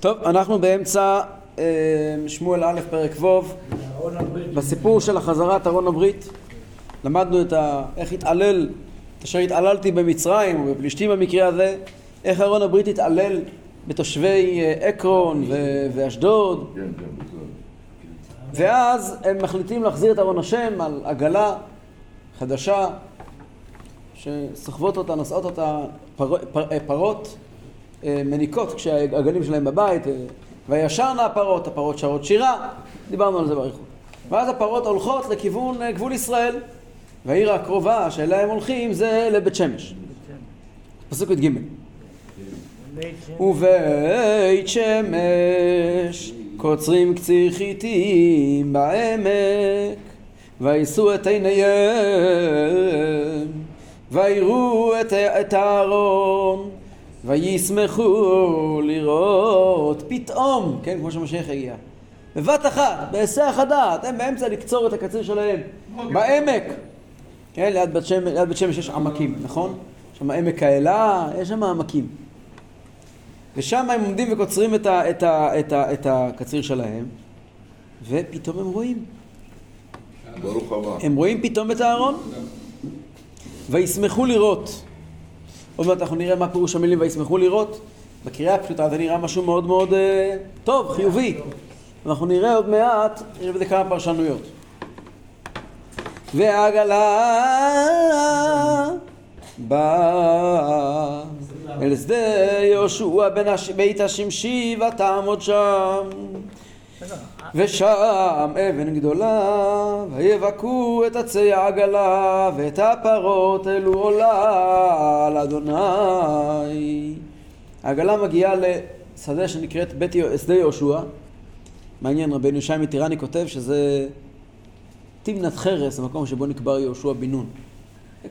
טוב, אנחנו באמצע אה, שמואל א' פרק ו', בסיפור של החזרת ארון הברית. למדנו את ה... איך התעלל, את אשר התעללתי במצרים, או בפלישתים במקרה הזה, איך ארון הברית התעלל בתושבי אה, עקרון ואשדוד. כן, כן, ואז הם מחליטים להחזיר את ארון השם על עגלה חדשה שסוחבות אותה, נושאות אותה פר, פר, אה, פרות מניקות כשהעגלים שלהם בבית, אה, וישרנה הפרות, הפרות שרות שירה, דיברנו על זה באריכות. ואז הפרות הולכות לכיוון גבול ישראל, והעיר הקרובה שאליה הם הולכים זה לבית שמש. פסוק י"ג. ובית שמש קוצרים קציר חיטים בעמק ויישאו את עיניהם ויראו את הארון וישמחו לראות פתאום, כן, כמו שמשיח הגיע. בבת אחת, בהיסח הדעת, הם באמצע לקצור את הקציר שלהם בעמק. כן, ליד בית שמש, ליד בית שמש יש עמקים, נכון? יש שם עמק האלה, יש שם עמקים. ושם הם עומדים וקוצרים את, ה, את, ה, את, ה, את הקציר שלהם, ופתאום הם רואים. ברוך הבא. הם רואים פתאום את הארון. וישמחו לראות. עוד מעט אנחנו נראה מה פירוש המילים וישמחו לראות. בקריאה הפשוטה זה נראה משהו מאוד מאוד uh, טוב, חיובי. אנחנו נראה עוד מעט, יש בזה כמה פרשנויות. והעגלה באה אל שדה יהושע בית השמשי ותעמוד שם ושם אבן גדולה ויבכו את עצי העגלה ואת הפרות אלו עולה על אדוני העגלה מגיעה לשדה שנקראת בית שדה יהושע מעניין רבנו ישי מטירני כותב שזה תמנת חרס המקום שבו נקבר יהושע בן נון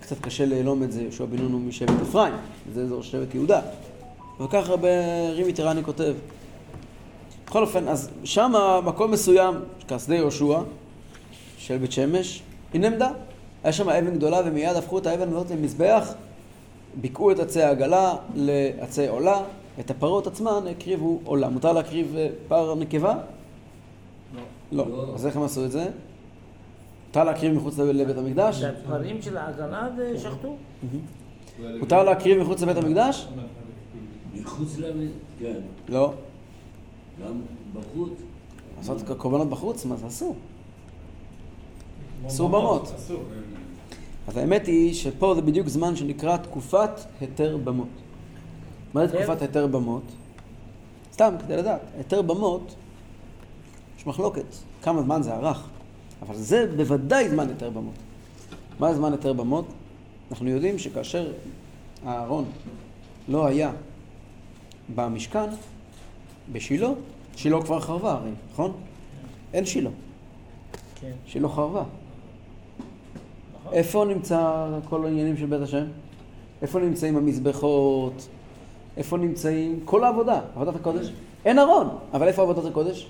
קצת קשה לאלום את זה, יהושע בן נון הוא משבט אפרים, זה אזור שבט יהודה. וככה רימי טירני כותב. בכל אופן, אז שם מקום מסוים, כשדה יהושע, של בית שמש, היא נעמדה. היה שם אבן גדולה ומיד הפכו את האבן הזאת למזבח, ביכאו את עצי העגלה לעצי עולה, את הפרות עצמן הקריבו עולה. מותר להקריב אה, פר נקבה? לא. לא. אז איך הם עשו את זה? מותר להקריב מחוץ לבית המקדש? הפרים של העגלה ושחטו. מותר להקריב מחוץ לבית המקדש? מחוץ לבית, כן. לא. גם בחוץ? לעשות קורבנות בחוץ? מה זה אסור? אסור במות. אז האמת היא שפה זה בדיוק זמן שנקרא תקופת היתר במות. מה זה תקופת היתר במות? סתם, כדי לדעת. היתר במות, יש מחלוקת. כמה זמן זה ארך. אבל זה בוודאי זמן היתר במות. מה זמן היתר במות? אנחנו יודעים שכאשר אהרון לא היה במשכן, בשילה, שילה כבר חרבה הרי, נכון? אין שילה. כן. שילה חרבה. נכון. איפה נמצא כל העניינים של בית השם? איפה נמצאים המזבחות? איפה נמצאים כל העבודה, עבודת הקודש? אין ארון, אבל איפה עבודת הקודש?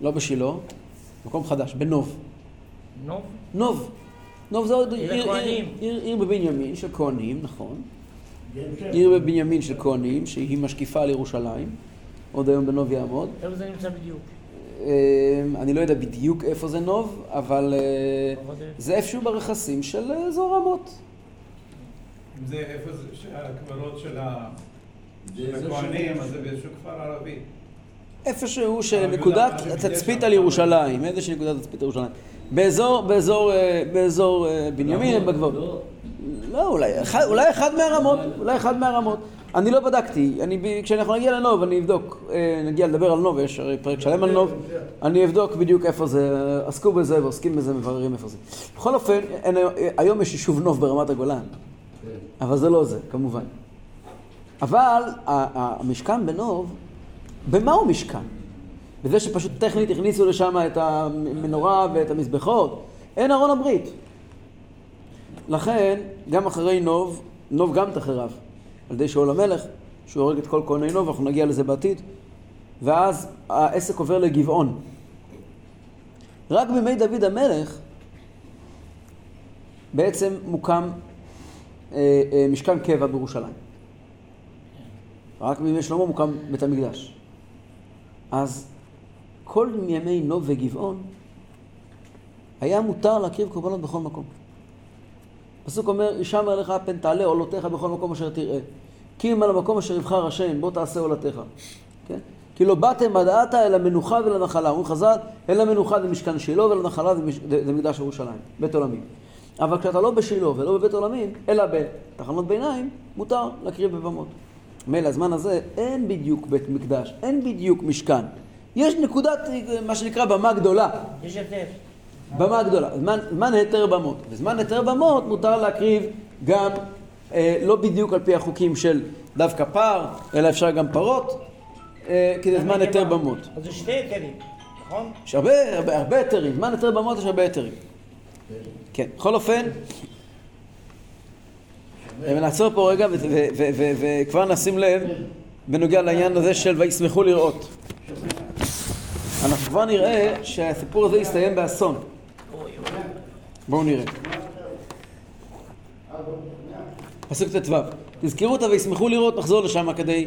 לא בשילה, מקום חדש, בנוב. נוב? נוב. נוב זה עוד עיר, עיר, עיר, עיר בבנימין של כהנים, נכון. עיר בבנימין של כהנים, שהיא משקיפה על ירושלים. עוד היום בנוב יעמוד. איפה זה נמצא בדיוק? אמ, אני לא יודע בדיוק איפה זה נוב, אבל אה, זה איפשהו ברכסים של אזור רמות. זה איפה זה, שהקברות של הכהנים, אז זה באיזשהו כפר ערבי. איפשהו שנקודת תצפית על ירושלים, איזושהי נקודת תצפית על ירושלים. באזור, באזור, אה, באזור אה, בנימין בגבול. לא, לא אולי אחד מהרמות, אולי אחד מהרמות. אני לא בדקתי, אני, כשאנחנו נגיע לנוב אני אבדוק, אה, נגיע לדבר על נוב, יש הרי פרק שלם על נוב, אני אבדוק בדיוק איפה זה, עסקו בזה ועוסקים בזה, מבררים איפה זה. בכל אופן, אין, היום יש יישוב נוב ברמת הגולן, אבל זה לא זה, כמובן. אבל המשכן בנוב, במה הוא משכן? בזה שפשוט טכנית הכניסו לשם את המנורה ואת המזבחות? אין ארון הברית. לכן, גם אחרי נוב, נוב גם תחרב. על ידי שאול המלך, שהוא הורג את כל כהני נוב, אנחנו נגיע לזה בעתיד, ואז העסק עובר לגבעון. רק בימי דוד המלך בעצם מוקם אה, אה, משכן קבע בירושלים. רק בימי שלמה מוקם בית המקדש. אז כל ימי נוב וגבעון היה מותר להקריב קורבנות בכל מקום. הפסוק אומר, הישמר לך פן תעלה עולותיך בכל מקום אשר תראה. כי אם על המקום אשר יבחר השם, בוא תעשה עולתך. כן? כי לא באתם בדעתה אל המנוחה ולנחלה. אומרים חז"ל, אל המנוחה זה משכן שילה ולנחלה. זה מקדש ירושלים, בית עולמים. אבל כשאתה לא בשילה ולא בבית עולמים, אלא בתחנות ביניים, מותר להקריב בבמות. מילא הזמן הזה אין בדיוק בית מקדש, אין בדיוק משכן. יש נקודת, מה שנקרא, במה גדולה. יש הבדל. במה גדולה. זמן, זמן היתר במות. בזמן היתר במות מותר להקריב גם, אה, לא בדיוק על פי החוקים של דווקא פר, אלא אפשר גם פרות, אה, כי זה זמן היתר במות. אז זה שתי היתרים, נכון? יש הרבה, הרבה, הרבה היתרים. זמן היתר במות יש הרבה היתרים. כן, בכל אופן, ונעצור פה רגע וכבר נשים לב בנוגע לעניין הזה של וישמחו לראות. אנחנו כבר נראה שהסיפור הזה יסתיים באסון. בואו נראה. פסוק ט"ו. תזכרו אותה וישמחו לראות, נחזור לשם כדי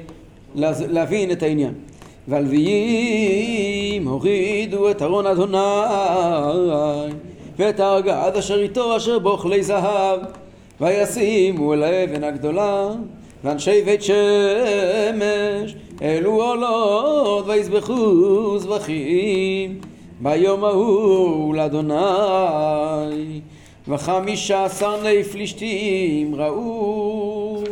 להבין את העניין. והלוויים הורידו את ארון אדוני ואת הארגז אשר איתו אשר בו כלי זהב וישימו אל האבן הגדולה ואנשי בית שמש העלו עולות ויזבחו זבחים ביום ההוא לאדוני וחמישה עשר בני פלישתים ראו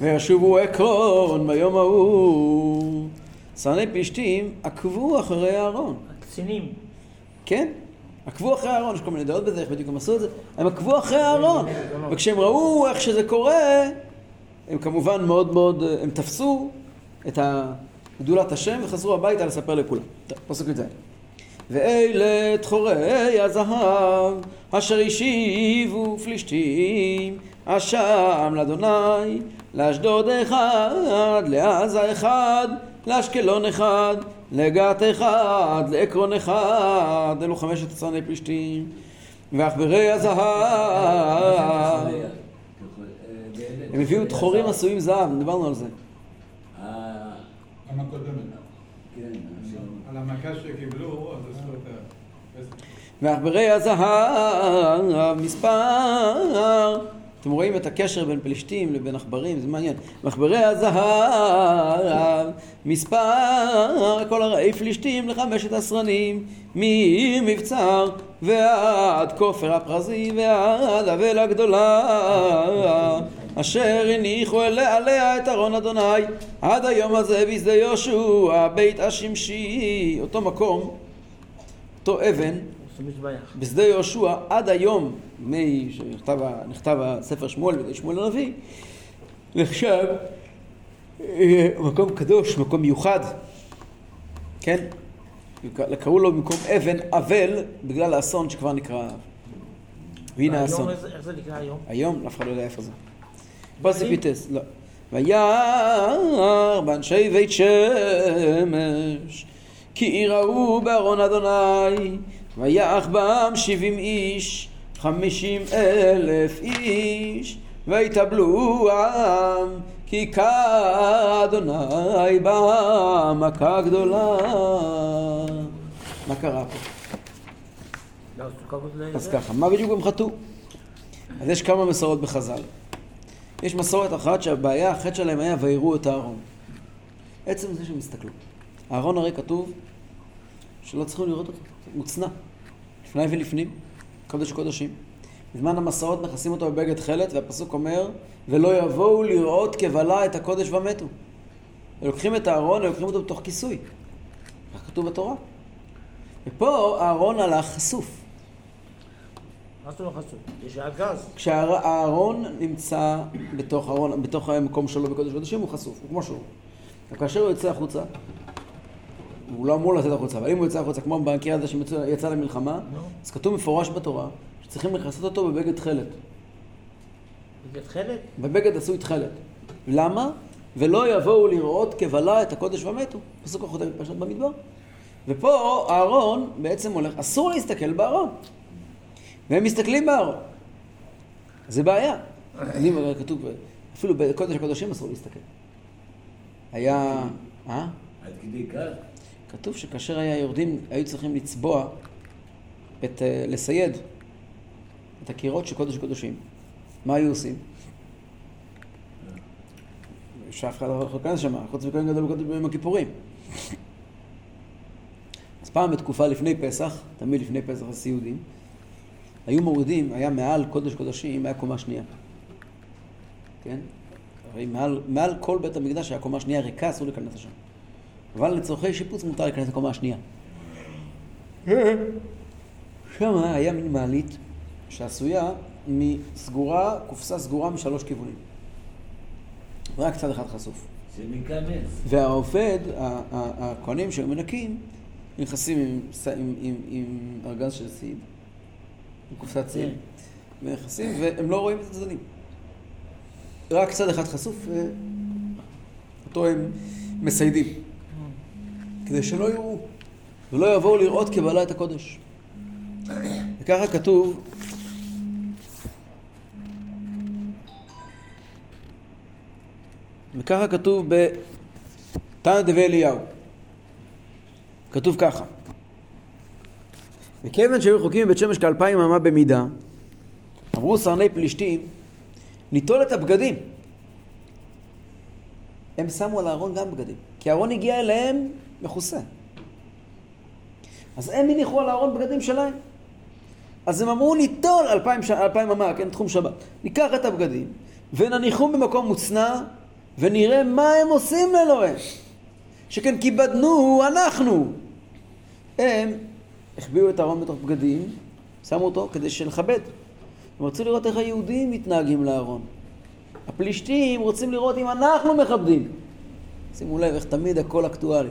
וישובו עקרון ביום ההוא. שרני פלישתים עקבו אחרי אהרון, הקצינים. כן? עקבו אחרי אהרון, יש כל מיני דעות בזה, איך בדיוק הם עשו את זה. הם עקבו אחרי אהרון, וכשהם ראו איך שזה קורה, הם כמובן מאוד מאוד, הם תפסו את גדולת השם וחזרו הביתה לספר לכולם. טוב, פסוק י"ז. ואלה תחורי הזהב אשר השיבו פלישתים אשם לאדוני לאשדוד אחד לעזה אחד לאשקלון אחד לגת אחד לעקרון אחד אלו חמשת עשרני פלישתים ועכברי הזהב הם הביאו תחורים עשויים זהב, דיברנו על זה פעם הקודמת. על המכה שקיבלו, אז עשו את ה... ועכברי הזהב מספר אתם רואים את הקשר בין פלישתים לבין עכברים, זה מעניין. ועכברי הזהב מספר כל הרעי פלישתים לחמשת עשרנים מעיר מבצר ועד כופר הפרזי ועד אבל הגדולה אשר הניחו אליה עליה את ארון אדוני עד היום הזה בשדה יהושע בית השמשי אותו מקום אותו אבן. בשדה יהושע עד היום, משנכתב ה- נכתב הספר שמואל בידי שמואל הנביא, נחשב אה, מקום קדוש, מקום מיוחד, כן? קראו לו במקום אבן אבל בגלל האסון שכבר נקרא והנה האסון. איך זה נקרא היום? היום אף אחד לא יודע איפה זה. פרסיפיטס, לא. ויך באנשי בית שמש כי ראו בארון אדוני ויך בעם שבעים איש חמישים אלף איש ויתאבלו העם כי הכה אדוני בעם מכה גדולה מה קרה פה? לא? אז ככה, מה בדיוק הם חטאו? אז יש כמה מסורות בחז"ל. יש מסורת אחת שהבעיה, החטא שלהם היה ויראו את הארון. עצם זה שהם הסתכלו. הארון הרי כתוב שלא צריכים לראות אותו, מוצנע. לפני ולפנים, קודש קודשים. בזמן המסעות מכסים אותו בבגד תכלת, והפסוק אומר, ולא יבואו לראות כבלה את הקודש ומתו. ולוקחים את הארון ולוקחים אותו בתוך כיסוי. כך כתוב בתורה. ופה הארון הלך חשוף. מה זאת אומרת חשוב? יש ארגז. כשהארון נמצא בתוך הארון, בתוך המקום שלו בקודש קודשים, הוא חשוף, הוא כמו שהוא. וכאשר הוא יוצא החוצה, הוא לא אמור לצאת החוצה, אבל אם הוא יוצא החוצה, כמו במקרה הזה שיצא למלחמה, אז כתוב מפורש בתורה שצריכים לכסות אותו בבגד תכלת. בגלל תכלת? בבגד עשוי תכלת. למה? ולא יבואו לראות כבלה את הקודש ומתו. פסוק החותם בפרשת במדבר. ופה אהרון בעצם הולך, אסור להסתכל בארון. והם מסתכלים בארון. זה בעיה. אני אומר, כתוב, אפילו בקודש הקודשים אסור להסתכל. היה אה? עד כדי כך? כתוב שכאשר היה יורדים, היו צריכים לצבוע, את, אה, לסייד את הקירות של קודש קודשים. מה היו עושים? שאף אחד לא יכול להיכנס שם, חוץ מכהן גדול בקודש ביום הכיפורים. אז פעם בתקופה לפני פסח, תמיד לפני פסח הסיודים, היו מורידים, היה מעל קודש קודשים, היה קומה שנייה. כן? הרי מעל, מעל כל בית המקדש היה קומה שנייה ריקה, אסור להיכנס לשם. אבל לצורכי שיפוץ מותר להיכנס לקומה השנייה. שם היה מין מעלית שעשויה מסגורה, קופסה סגורה משלוש כיוונים. רק צד אחד חשוף. זה מכנס. והעובד, הכהנים שהיו מנקים, נכנסים עם, עם, עם, עם ארגז של סיד, קופסת סיד, ונכנסים והם לא רואים את הצדדים. רק צד אחד חשוף ואותו הם מסיידים. כדי שלא יראו, ולא יבואו לראות קבלה את הקודש. וככה כתוב וככה כתוב בתנא דבי אליהו. כתוב ככה: וכיוון שהיו רחוקים מבית שמש כאלפיים אמה במידה, אמרו סרני פלישתים, ניטול את הבגדים. הם שמו על הארון גם בגדים, כי הארון הגיע אליהם מכוסה. אז הם הניחו על הארון בגדים שלהם. אז הם אמרו ניטול אלפיים, ש... אלפיים אמה, כן, תחום שבת. ניקח את הבגדים ונניחום במקום מוצנע ונראה מה הם עושים לאלוהים. שכן כיבדנו אנחנו. הם החביאו את הארון בתוך בגדים, שמו אותו כדי שנכבד. הם רצו לראות איך היהודים מתנהגים לארון. הפלישתים רוצים לראות אם אנחנו מכבדים. שימו לב איך תמיד הכל אקטואלי.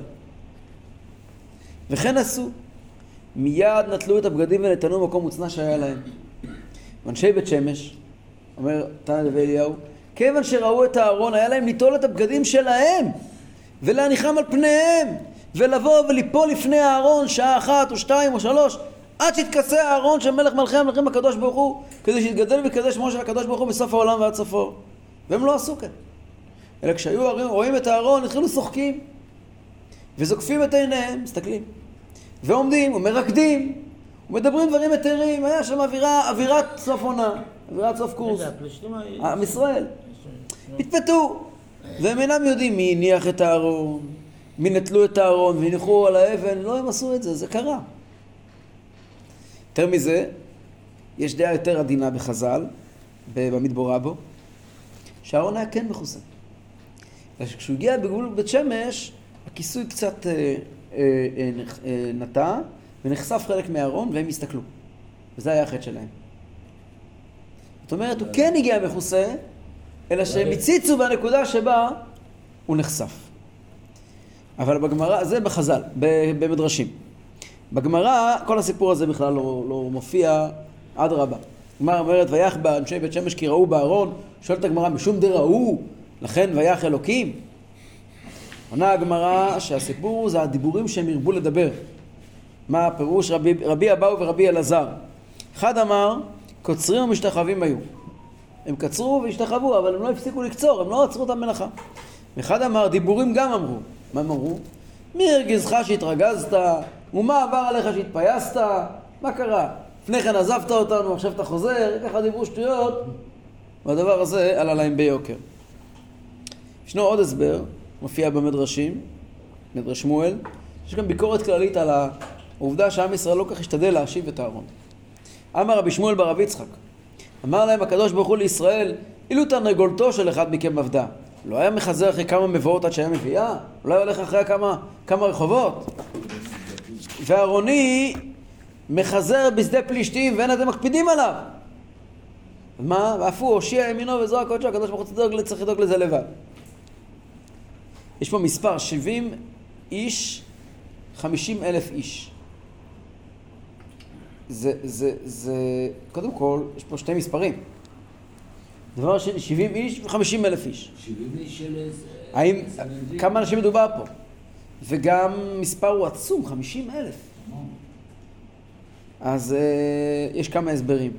וכן עשו. מיד נטלו את הבגדים ונתנו במקום מוצנע שהיה להם. ואנשי בית שמש, אומר תנא דבי אליהו, כיוון שראו את הארון, היה להם ליטול את הבגדים שלהם ולהניחם על פניהם ולבוא וליפול לפני הארון שעה אחת או שתיים או שלוש עד שיתכסה הארון של מלך מלכי המלכים הקדוש ברוך הוא כדי שיתגדל ויקדש שמו של הקדוש ברוך הוא מסוף העולם ועד סופו. והם לא עשו כן. אלא כשהיו רואים את הארון התחילו שוחקים וזוקפים את עיניהם, מסתכלים. ועומדים ומרקדים ומדברים דברים מתרים היה שם אווירה, אווירת סוף עונה אווירת סוף קורס. עם ישראל. התפתו והם אינם יודעים מי הניח את הארון, מי נטלו את הארון והניחו על האבן, לא הם עשו את זה, זה קרה. יותר מזה, יש דעה יותר עדינה בחז"ל, במדבור רבו, שהארון היה כן מכוסה. כשהוא הגיע בגבול בית שמש, הכיסוי קצת אה, אה, אה, אה, נטע, ונחשף חלק מהארון והם הסתכלו. וזה היה החטא שלהם. זאת אומרת, הוא כן הגיע מכוסה, אלא שהם הציצו בנקודה שבה הוא נחשף. אבל בגמרא, זה בחז"ל, במדרשים. בגמרא, כל הסיפור הזה בכלל לא, לא מופיע, אדרבה. הגמרא אומרת, ויח בה אנשי בית שמש כי ראו בארון, שואלת הגמרא, משום דראו, לכן ויח אלוקים? עונה הגמרא שהסיפור זה הדיבורים שהם הרבו לדבר. מה הפירוש? רבי, רבי אבאו ורבי אלעזר. אחד אמר, קוצרים ומשתחווים היו. הם קצרו והשתחוו, אבל הם לא הפסיקו לקצור, הם לא עצרו את המלאכה. ואחד אמר, דיבורים גם אמרו. מה הם אמרו? מי הרגיזך שהתרגזת? ומה עבר עליך שהתפייסת? מה קרה? לפני כן עזבת אותנו, עכשיו אתה חוזר? ככה דיברו שטויות, והדבר הזה עלה להם ביוקר. ישנו עוד הסבר, מופיע במדרשים, מדרש שמואל, יש גם ביקורת כללית על העובדה שעם ישראל לא כך השתדל להשיב את הארון. אמר רבי שמואל בר רב יצחק, אמר להם הקדוש ברוך הוא לישראל, אילו תרנגולתו של אחד מכם עבדה, לא היה מחזר אחרי כמה מבואות עד שהיה מביאה? אולי הולך אחרי כמה, כמה רחובות? ואהרוני מחזר בשדה פלישתים ואין אתם מקפידים עליו. מה? ואף הוא הושיע ימינו וזרוע קודשו, הקדוש ברוך הוא צריך לדאוג לזה לבד. יש פה מספר 70 איש, 50 אלף איש. זה, זה, זה, קודם כל, יש פה שתי מספרים. דבר שני, 70 איש ו-50 אלף איש. 70 איש של איזה... האם. כמה אנשים מדובר פה? וגם מספר הוא עצום, 50 אלף. אז uh, יש כמה הסברים.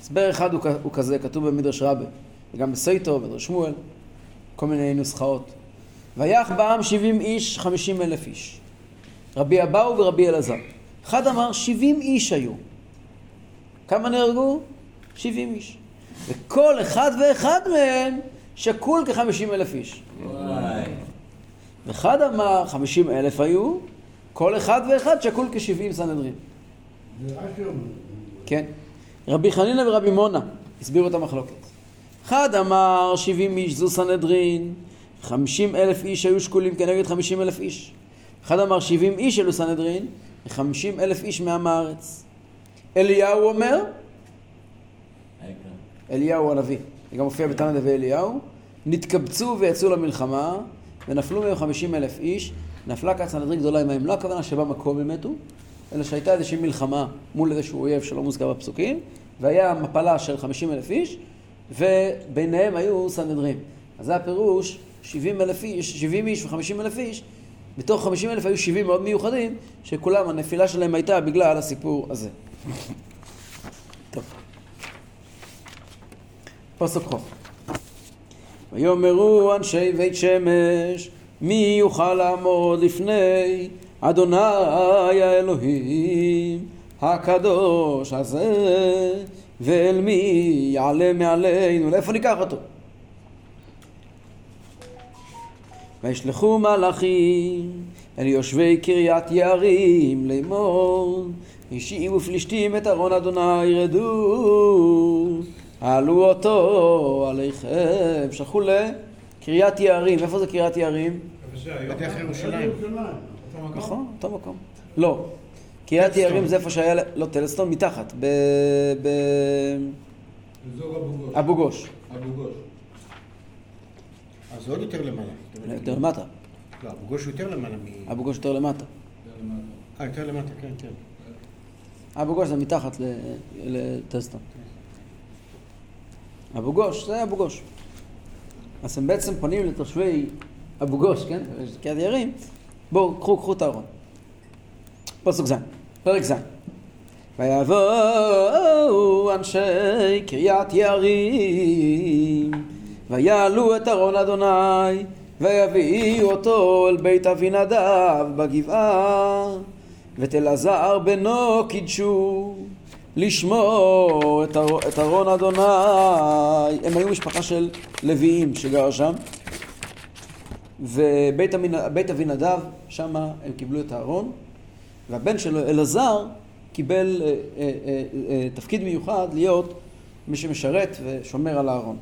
הסבר אחד הוא, כזה, כתוב במדרש רבה, וגם בסייטו, במדרש שמואל, כל מיני נוסחאות. ויח בעם שבעים איש, חמישים אלף איש. רבי אבאו ורבי אלעזר. אחד אמר שבעים איש היו. כמה נהרגו? שבעים איש. וכל אחד ואחד מהם שקול כחמישים אלף איש. וואי. ואחד אמר חמישים אלף היו, כל אחד ואחד שקול כשבעים סנהדרין. זה רש"י אומר. כן. רבי חנינא ורבי מונה הסבירו את המחלוקת. אחד אמר שבעים איש זו סנהדרין, חמישים אלף איש היו שקולים כנגד חמישים אלף איש. אחד אמר שבעים איש אלו סנהדרין, וחמישים אלף איש מעם הארץ. אליהו אומר. אליהו הנביא, זה גם מופיע בתנא דבי אליהו, נתקבצו ויצאו למלחמה, ונפלו מהם חמישים אלף איש, נפלה כת סנהדרין גדולה עמהם. לא הכוונה שבמקום הם מתו, אלא שהייתה איזושהי מלחמה מול איזשהו אויב שלא מוזכר בפסוקים, והיה מפלה של חמישים אלף איש, וביניהם היו סנהדרין. אז זה הפירוש, שבעים אלף איש, שבעים איש וחמישים אלף איש, מתוך חמישים אלף היו שבעים מאוד מיוחדים, שכולם, הנפילה שלהם הייתה בגלל הסיפור הזה. פסוק חוף. ויאמרו אנשי בית שמש, מי יוכל לעמוד לפני אדוני האלוהים הקדוש הזה, ואל מי יעלה מעלינו? לאיפה ניקח אותו? וישלחו מלאכים אל יושבי קריית יערים לאמור השיבו פלישתים את ארון אדוני ירדו עלו אותו עליכם שלחו לקריית יערים איפה זה קריית יערים? בדרך ירושלים. נכון, אותו מקום לא קריית יערים זה איפה שהיה לא טלסטון מתחת ב... ב... אבו גוש. אבו גוש. אז זה עוד יותר למעלה. יותר למטה לא, אבו גוש יותר למעלה מ... אבו גוש יותר למטה אה, יותר למטה, כן, כן. אבו גוש זה מתחת ל- לטסטון. אבו גוש, זה אבו גוש. אז הם בעצם פונים לתושבי אבו גוש, כן? קריית יערים, בואו, קחו, קחו את הארון. פסוק ז', פרק ז'. ויבואו אנשי קריית יערים, ויעלו את ארון אדוני, ויביאו אותו אל בית אבינדב בגבעה, ואת אלעזר בנו קידשו, לשמור את, אר... את ארון אדוני. הם היו משפחה של לוויים שגרה שם, ובית בית אבינדב, שם הם קיבלו את הארון, והבן שלו אלעזר קיבל אה, אה, אה, אה, תפקיד מיוחד להיות מי שמשרת ושומר על הארון.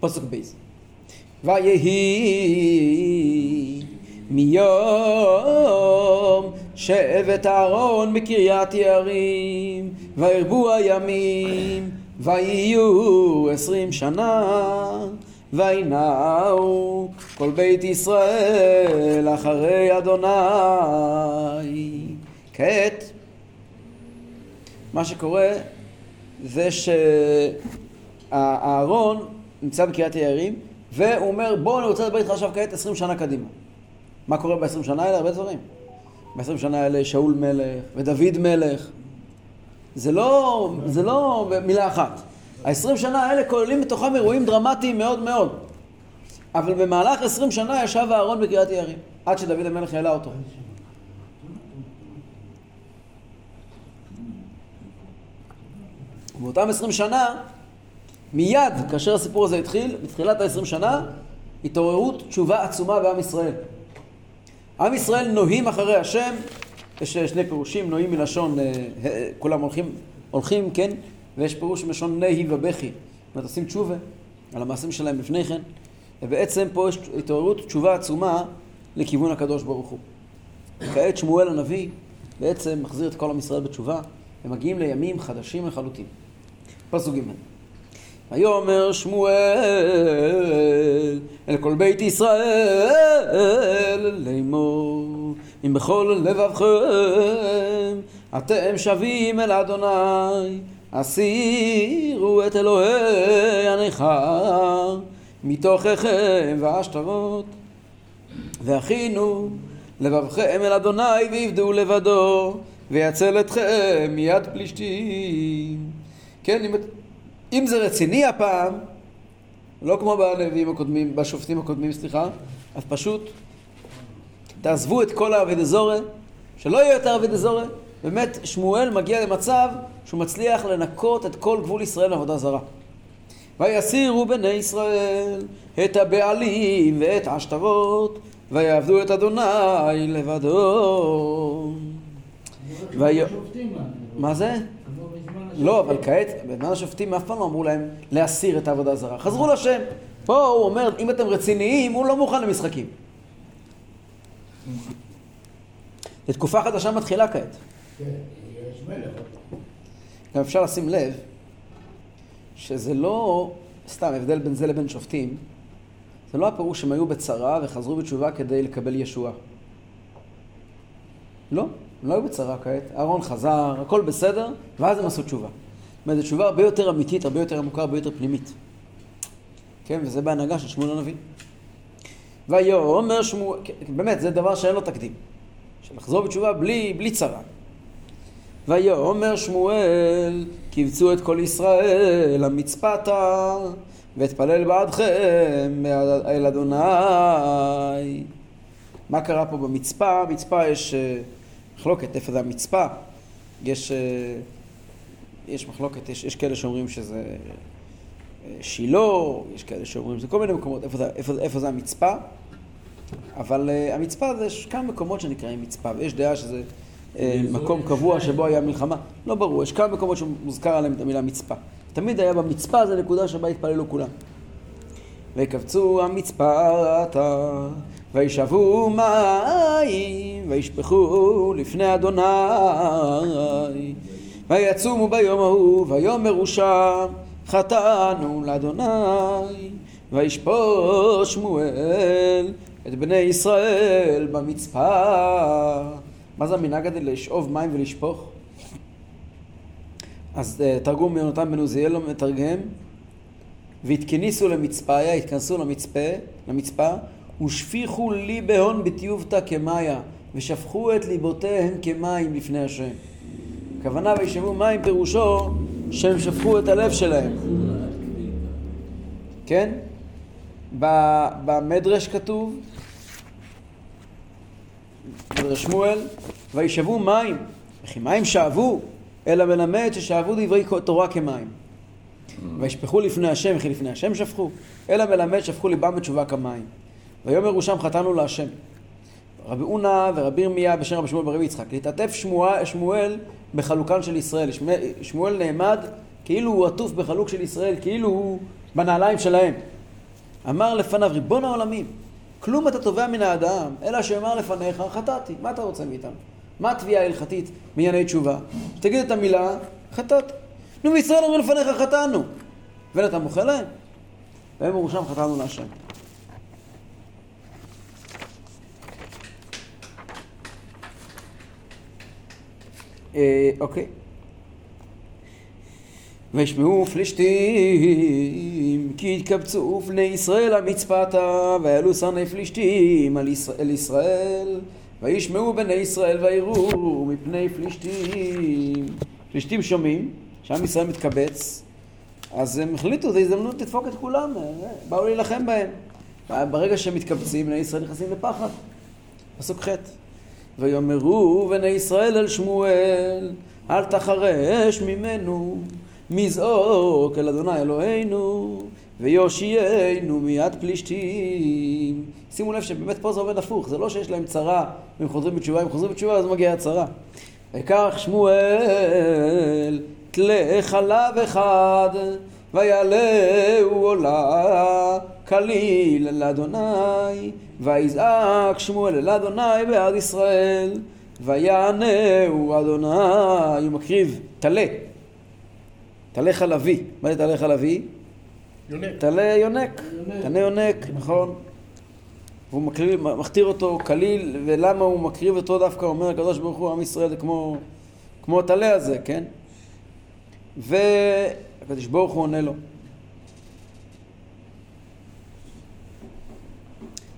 פסוק בייז. ויהי מיום שבט אהרון בקריית יערים, וירבו הימים, ויהיו עשרים שנה, וינעו כל בית ישראל אחרי אדוני. כעת, מה שקורה זה שהאהרון נמצא בקריית היערים, והוא אומר, בוא אני רוצה לדבר איתך עכשיו כעת עשרים שנה קדימה. מה קורה בעשרים שנה האלה? הרבה דברים. בעשרים שנה האלה שאול מלך ודוד מלך. זה לא, זה לא מילה אחת. העשרים שנה האלה כוללים בתוכם אירועים דרמטיים מאוד מאוד. אבל במהלך עשרים שנה ישב אהרון בקריית יערים, עד שדוד המלך העלה אותו. ובאותם עשרים שנה, מיד כאשר הסיפור הזה התחיל, בתחילת העשרים שנה, התעוררות תשובה עצומה בעם ישראל. עם ישראל נוהים אחרי השם, יש שני פירושים, נוהים מלשון, אה, אה, כולם הולכים, הולכים, כן, ויש פירוש מלשון נהי ובכי. זאת אומרת, עושים תשובה על המעשים שלהם לפני כן, ובעצם פה יש התעוררות תשובה עצומה לכיוון הקדוש ברוך הוא. כעת שמואל הנביא בעצם מחזיר את כל עם ישראל בתשובה, הם מגיעים לימים חדשים לחלוטין. פסוק ג' ויאמר שמואל אל כל בית ישראל לאמור אם בכל לבבכם אתם שבים אל אדוני הסירו את אלוהי הנכר מתוככם והשטרות והכינו לבבכם אל אדוני ועבדו לבדו ויצל אתכם מיד פלישתים. כן, אם זה רציני הפעם, לא כמו בנביאים הקודמים, בשופטים הקודמים, סליחה, אז פשוט תעזבו את כל האבידזורי, שלא יהיה יותר אבידזורי. באמת, שמואל מגיע למצב שהוא מצליח לנקות את כל גבול ישראל מעבודה זרה. ויסירו בני ישראל את הבעלים ואת העשתרות, ויעבדו את אדוני לבדו. שופטים, מה זה? לא, אבל כעת, בזמן השופטים אף פעם לא אמרו להם להסיר את העבודה הזרה. חזרו לשם. פה הוא אומר, אם אתם רציניים, הוא לא מוכן למשחקים. זו חדשה מתחילה כעת. גם אפשר לשים לב שזה לא סתם הבדל בין זה לבין שופטים, זה לא הפירוש שהם היו בצרה וחזרו בתשובה כדי לקבל ישועה. לא, הם לא היו בצרה כעת, אהרון חזר, הכל בסדר, ואז הם עשו תשובה. זאת אומרת, זו תשובה הרבה יותר אמיתית, הרבה יותר עמוקה, הרבה יותר פנימית. כן, וזה בהנהגה של שמואל הנביא. ויאמר שמואל, כן, באמת, זה דבר שאין לו תקדים. של לחזור בתשובה בלי, בלי צרה. ויאמר שמואל, קבצו את כל ישראל המצפתה, ואתפלל בעדכם אל אדוני. מה קרה פה במצפה? במצפה יש אה, מחלוקת, איפה זה המצפה? יש, אה, יש מחלוקת, יש, יש כאלה שאומרים שזה אה, שילה, יש כאלה שאומרים, זה כל מיני מקומות, איפה זה, איפה, איפה זה המצפה? אבל uh, המצפה זה יש כמה מקומות שנקראים מצפה, ויש דעה שזה uh, מקום קבוע שבו היה מלחמה. לא ברור, יש כמה מקומות שמוזכר עליהם את המילה מצפה. תמיד היה במצפה, זה נקודה שבה התפללו כולם. ויקבצו המצפתה, וישאבו מים, וישפכו לפני אדוני. ויצומו ביום ההוא, ויאמרו שם, חטאנו לאדוני. וישפוט שמואל את בני ישראל במצפה. מה זה המנהג הזה לשאוב מים ולשפוך? אז uh, תרגום יונתן בן עוזיאל לא מתרגם והתכניסו למצפיה, התכנסו למצפה, למצפה ושפיכו לי בהון בטיובתא כמיה ושפכו את ליבותיהם כמים לפני השם. הכוונה וישאבו מים פירושו שהם שפכו את הלב שלהם. כן? במדרש כתוב, מדרש שמואל, וישאבו מים, וכי מים שאבו, אלא מלמד ששאבו דברי תורה כמים. וישפכו לפני השם, וכי לפני השם שפכו, אלא מלמד שפכו ליבם בתשובה כמים. ויאמרו שם חטאנו להשם. רבי אונה ורבי ירמיה בשם רבי שמואל ברבי יצחק. להתעטף שמואל, בחלוקן של ישראל. שמואל, נעמד כאילו הוא עטוף בחלוק של ישראל, כאילו הוא בנעליים שלהם. אמר לפניו, ריבון העולמים, כלום אתה תובע מן האדם, אלא שאמר לפניך, חטאתי. מה אתה רוצה מאיתנו? מה התביעה ההלכתית מענייני תשובה? שתגיד את המילה, חטאת. נו, בישראל אומרים לפניך, חטאנו. ואין אתה מוחה להם? והם אמרו שם, חטאנו להשם. אוקיי. וישמעו פלישתים כי התקבצו בני ישראל המצפתה ויעלו שרני פלישתים על ישראל, אל ישראל. וישמעו בני ישראל ויראו מפני פלישתים. פלישתים שומעים שעם ישראל מתקבץ אז הם החליטו זו הזדמנות לדפוק את כולם אה, באו להילחם בהם. ברגע שהם מתקבצים בני ישראל נכנסים לפחד. פסוק ח' ויאמרו בני ישראל אל שמואל אל תחרש ממנו מזעוק אל אדוני אלוהינו ויושיענו מיד פלישתים. שימו לב שבאמת פה זה עובד הפוך, זה לא שיש להם צרה והם חוזרים בתשובה, הם חוזרים בתשובה אז מגיעה הצרה. ויקח שמואל תלי חלב אחד ויעלהו עולה כליל אל אדוני ויזעק שמואל אל אדוני בעד ישראל ויענהו אדוני הוא מקריב טלה טלה חלבי. מה זה טלה חלבי? יונק. טלה יונק. טלה יונק, נכון. והוא מקריב, מכתיר אותו כליל, ולמה הוא מקריב אותו דווקא, אומר הקדוש ברוך הוא, עם ישראל זה כמו, כמו הטלה הזה, כן? והקדוש ברוך הוא עונה לו.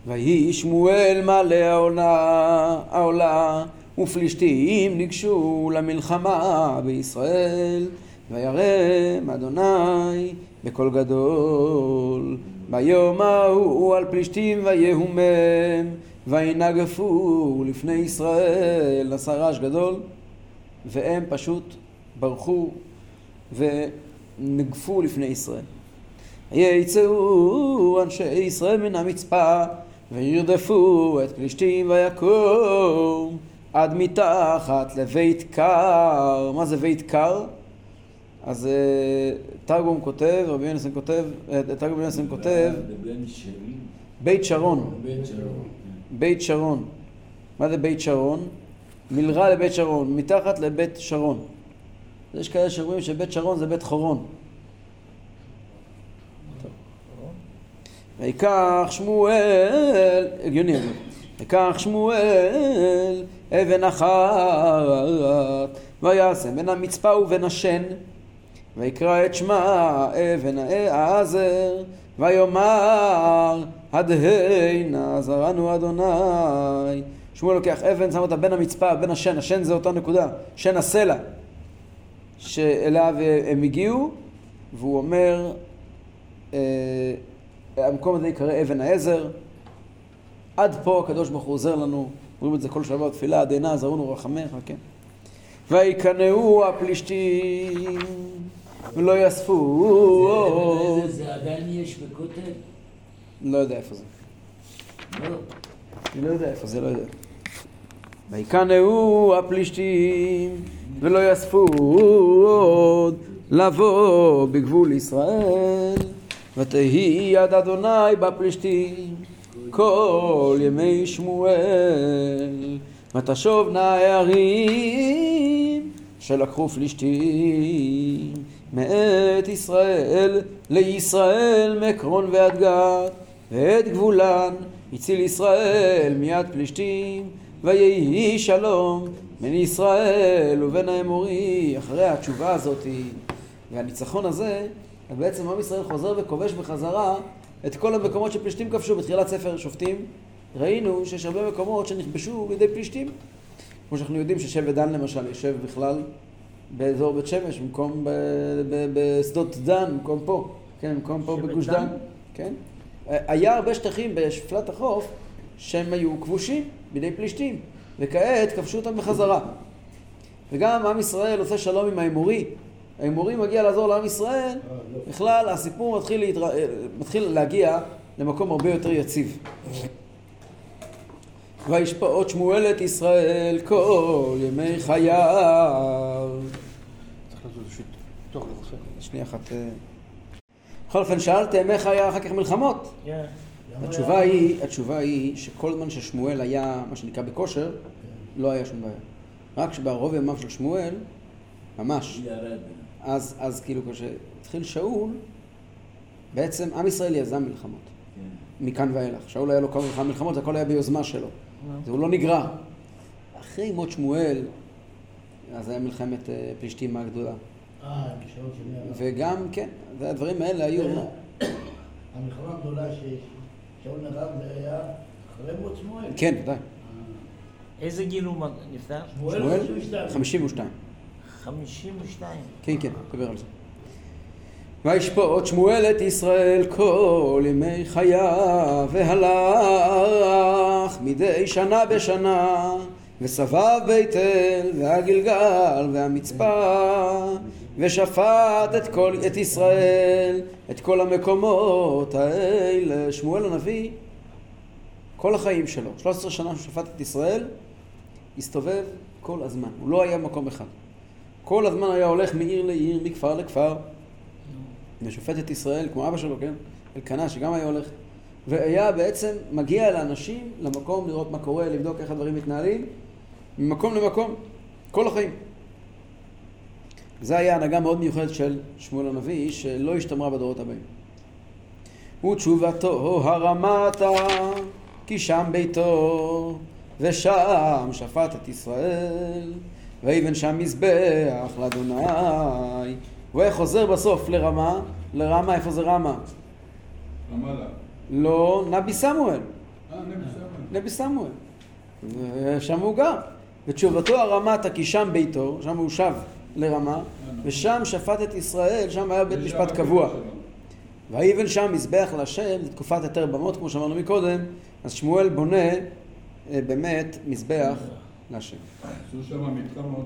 ויהי שמואל מלא העונה, העולה, ופלישתים ניגשו למלחמה בישראל, וירם אדוני בקול גדול. ביום ההוא על פלישתים ויהומם וינגפו לפני ישראל, נעשה רעש גדול, והם פשוט ברחו ונגפו לפני ישראל. ויצאו אנשי ישראל מן המצפה וירדפו את פלישתים ויקום עד מתחת לבית קר. מה זה בית קר? אז אה, תרגום כותב, רבי יונסון כותב, אה, תרגום יונסון כותב, בית שרון. שלום. בית שרון. מה זה בית שרון? מלרע לבית שרון, מתחת לבית שרון. יש כאלה שאומרים שבית שרון זה בית חורון. ויקח שמואל, הגיוני אבל, ויקח שמואל אבן אחת, וישם בין המצפה ובין השן, ויקרא את שמה אבן העזר, ויאמר הדהינה עזרנו אדוני. שמואל לוקח אבן, שם אותה בין המצפה, בין השן, השן זה אותה נקודה, שן הסלע, שאליו הם הגיעו, והוא אומר, אה, המקום הזה יקרא אבן העזר. עד פה הקדוש ברוך הוא עוזר לנו, אומרים את זה כל שבוע בתפילה, עדינה עזרונו רחמך, כן. ויקנאו הפלישתים ולא יאספו עוד. זה- זה עדיין יש בכותל? לא יודע איפה זה. לא. אני לא יודע איפה זה, לא יודע. ויקנאו הפלישתים ולא יאספו עוד לבוא בגבול ישראל ותהי יד אדוני בפלישתים כל ימי שמואל ותשובנה הערים שלקחו פלישתים מאת ישראל לישראל מעקרון ועד גת ואת גבולן הציל ישראל מיד פלישתים ויהי שלום בין ישראל ובין האמורי אחרי התשובה הזאת והניצחון הזה אז בעצם עם ישראל חוזר וכובש בחזרה את כל המקומות שפלישתים כבשו בתחילת ספר שופטים ראינו שיש הרבה מקומות שנכבשו בידי פלישתים כמו שאנחנו יודעים ששבט דן למשל יושב בכלל באזור בית שמש במקום בשדות דן, במקום פה, כן, במקום פה בגוש? דן, כן. היה הרבה שטחים בשפלת החוף שהם היו כבושים בידי פלישתים, וכעת כבשו אותם בחזרה. וגם עם ישראל עושה שלום עם האמורי. האמורי מגיע לעזור לעם ישראל, בכלל הסיפור מתחיל, להתר... מתחיל להגיע למקום הרבה יותר יציב. וישפוט שמואל את ישראל כל ימי חייו. שנייה אחת. אה. בכל אופן, שאלתם איך היה אחר כך מלחמות? כן. התשובה היא, התשובה היא שכל זמן ששמואל היה, מה שנקרא, בכושר, לא היה שום בעיה. רק בערוב ימיו של שמואל, ממש, ירד. אז, אז כאילו כשהתחיל שאול, בעצם עם ישראל יזם מלחמות, כן. מכאן ואילך. שאול היה לו כמה מלחמות, הכל היה ביוזמה שלו. זה הוא לא נגרע. אחרי מות שמואל, אז היה מלחמת אה, פלישתים הגדולה. אה. וגם, כן, והדברים האלה היו... המלחמה הגדולה ששאול נהרג זה היה אחרי מות שמואל. כן, ודאי. איזה גיל הוא נפטר? שמואל שמואל, 52. 52. 52. כן, כן, נדבר על זה. וישפוט שמואל את ישראל כל ימי חייו, והלך מדי שנה בשנה, וסבב בית אל, והגלגל, והמצפה, ושפט את כל, את ישראל, את כל המקומות האלה. שמואל הנביא, כל החיים שלו, 13 שנה שהוא שפט את ישראל, הסתובב כל הזמן, הוא לא היה במקום אחד. כל הזמן היה הולך מעיר לעיר, מכפר לכפר, ושופט את ישראל, כמו אבא שלו, כן? אלקנה, שגם היה הולך. והיה בעצם מגיע לאנשים, למקום, לראות מה קורה, לבדוק איך הדברים מתנהלים, ממקום למקום, כל החיים. זו היה הנהגה מאוד מיוחדת של שמואל הנביא, שלא השתמרה בדורות הבאים. ותשובתו הרמתה, כי שם ביתו, ושם שפט את ישראל, ויבן שם מזבח לאדוני. ואיך חוזר בסוף לרמה? לרמה, איפה זה רמה? רמאללה. לא, נבי סמואל. אה, נבי סמואל. נבי סמואל. ושם הוא גר. ותשובתו הרמתה כי שם ביתו, שם הוא שב לרמה, ושם שפט את ישראל, שם היה בית משפט קבוע. ויבן שם מזבח להשם, זה תקופת היתר במות, כמו שאמרנו מקודם, אז שמואל בונה אה, באמת מזבח להשם. עשו שם מתחם מאוד